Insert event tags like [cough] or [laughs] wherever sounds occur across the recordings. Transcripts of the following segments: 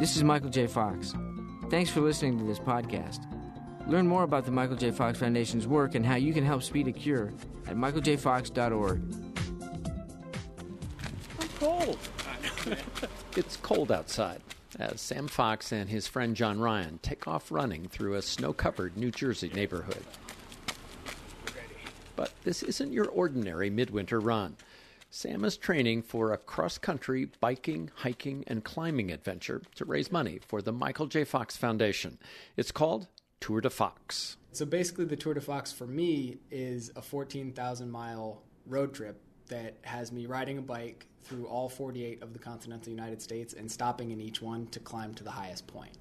This is Michael J. Fox. Thanks for listening to this podcast. Learn more about the Michael J. Fox Foundation's work and how you can help speed a cure at michaeljfox.org. I'm cold. [laughs] it's cold outside as Sam Fox and his friend John Ryan take off running through a snow covered New Jersey neighborhood. But this isn't your ordinary midwinter run. Sam is training for a cross country biking, hiking, and climbing adventure to raise money for the Michael J. Fox Foundation. It's called Tour de Fox. So basically, the Tour de Fox for me is a 14,000 mile road trip that has me riding a bike through all 48 of the continental United States and stopping in each one to climb to the highest point.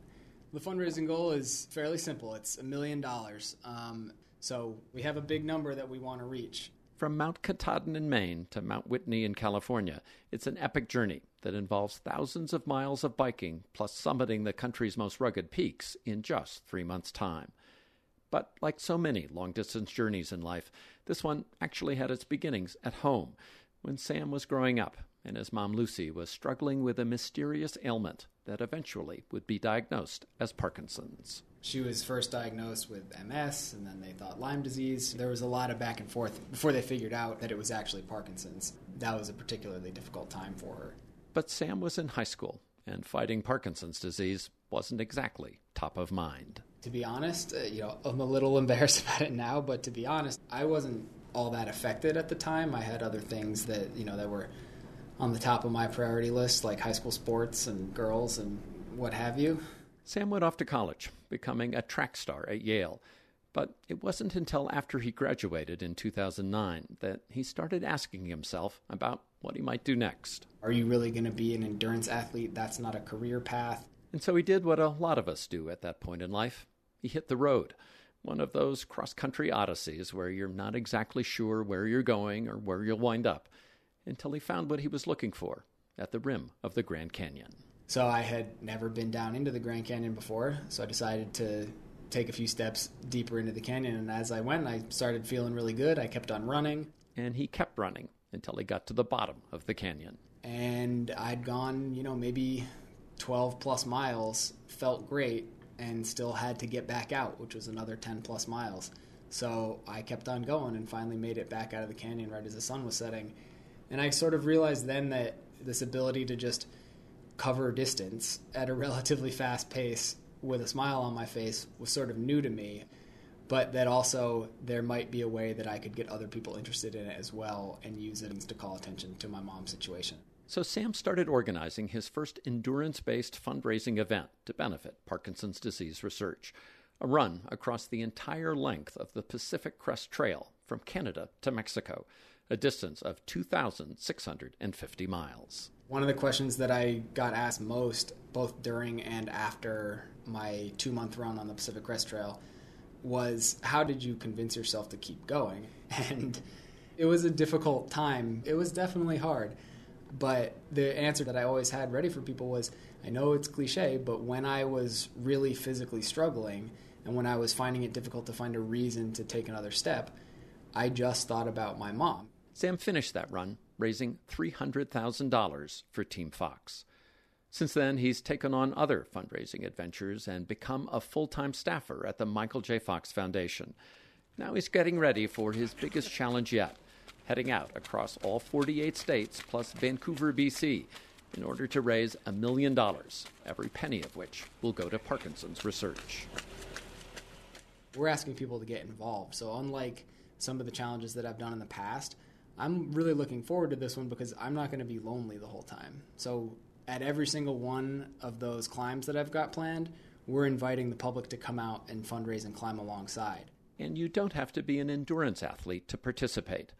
The fundraising goal is fairly simple it's a million dollars. Um, so we have a big number that we want to reach. From Mount Katahdin in Maine to Mount Whitney in California, it's an epic journey that involves thousands of miles of biking plus summiting the country's most rugged peaks in just three months' time. But like so many long distance journeys in life, this one actually had its beginnings at home when Sam was growing up and his mom Lucy was struggling with a mysterious ailment that eventually would be diagnosed as Parkinson's. She was first diagnosed with MS, and then they thought Lyme disease. There was a lot of back and forth before they figured out that it was actually Parkinson's. That was a particularly difficult time for her. But Sam was in high school, and fighting Parkinson's disease wasn't exactly top of mind. To be honest, uh, you know, I'm a little [laughs] embarrassed about it now, but to be honest, I wasn't all that affected at the time. I had other things that, you know, that were on the top of my priority list, like high school sports and girls and what have you. Sam went off to college, becoming a track star at Yale. But it wasn't until after he graduated in 2009 that he started asking himself about what he might do next. Are you really going to be an endurance athlete? That's not a career path. And so he did what a lot of us do at that point in life he hit the road. One of those cross country odysseys where you're not exactly sure where you're going or where you'll wind up until he found what he was looking for at the rim of the Grand Canyon. So I had never been down into the Grand Canyon before, so I decided to take a few steps deeper into the canyon. And as I went, I started feeling really good. I kept on running. And he kept running until he got to the bottom of the canyon. And I'd gone, you know, maybe 12 plus miles, felt great, and still had to get back out, which was another 10 plus miles. So I kept on going and finally made it back out of the canyon right as the sun was setting. And I sort of realized then that this ability to just cover distance at a [laughs] relatively fast pace with a smile on my face was sort of new to me, but that also there might be a way that I could get other people interested in it as well and use it to call attention to my mom's situation. So Sam started organizing his first endurance based fundraising event to benefit Parkinson's disease research a run across the entire length of the Pacific Crest Trail from Canada to Mexico, a distance of 2,650 miles. One of the questions that I got asked most, both during and after my two month run on the Pacific Crest Trail, was how did you convince yourself to keep going? [laughs] And it was a difficult time. It was definitely hard. But the answer that I always had ready for people was I know it's cliche, but when I was really physically struggling and when I was finding it difficult to find a reason to take another step, I just thought about my mom. Sam finished that run, raising $300,000 for Team Fox. Since then, he's taken on other fundraising adventures and become a full time staffer at the Michael J. Fox Foundation. Now he's getting ready for his biggest challenge yet heading out across all 48 states plus Vancouver, BC, in order to raise a million dollars, every penny of which will go to Parkinson's research. We're asking people to get involved. So, unlike some of the challenges that I've done in the past, I'm really looking forward to this one because I'm not going to be lonely the whole time. So, at every single one of those climbs that I've got planned, we're inviting the public to come out and fundraise and climb alongside. And you don't have to be an endurance athlete to participate.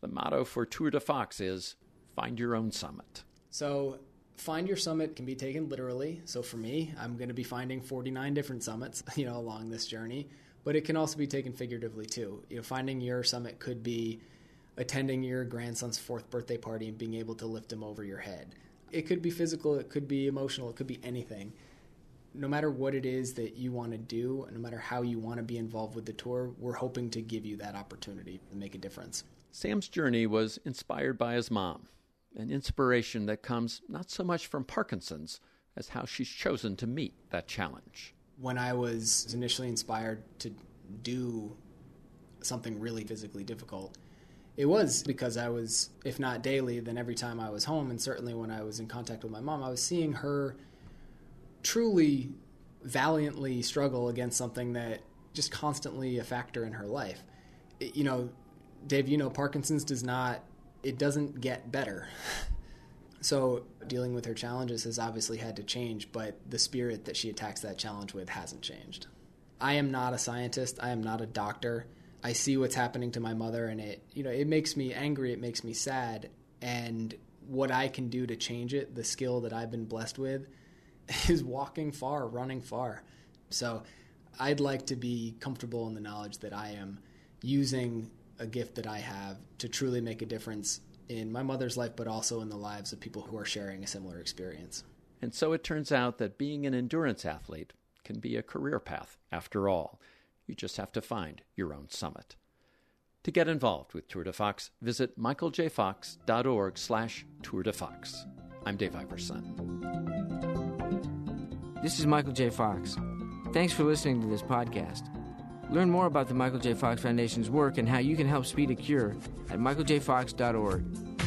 The motto for Tour de Fox is find your own summit. So, find your summit can be taken literally. So, for me, I'm going to be finding 49 different summits, [laughs] you know, along this journey. But it can also be taken figuratively too. You know, finding your summit could be attending your grandson's fourth birthday party and being able to lift him over your head. It could be physical, it could be emotional, it could be anything. No matter what it is that you want to do, no matter how you want to be involved with the tour, we're hoping to give you that opportunity to make a difference. Sam's journey was inspired by his mom, an inspiration that comes not so much from Parkinson's as how she's chosen to meet that challenge. When I was initially inspired to do something really physically difficult, it was because I was, if not daily, then every time I was home, and certainly when I was in contact with my mom, I was seeing her truly valiantly struggle against something that just constantly a factor in her life. It, you know, Dave, you know, Parkinson's does not, it doesn't get better. so dealing with her challenges has obviously had to change, but the spirit that she attacks that challenge with hasn't changed. I am not a scientist. I am not a doctor. I see what's happening to my mother and it you know it makes me angry it makes me sad and what I can do to change it the skill that I've been blessed with [laughs] is walking far running far so I'd like to be comfortable in the knowledge that I am using a gift that I have to truly make a difference in my mother's life but also in the lives of people who are sharing a similar experience and so it turns out that being an endurance athlete can be a career path after all you just have to find your own summit. To get involved with Tour de Fox, visit michaeljfox.org slash Tour de Fox. I'm Dave Iverson. This is Michael J. Fox. Thanks for listening to this podcast. Learn more about the Michael J. Fox Foundation's work and how you can help speed a cure at michaeljfox.org.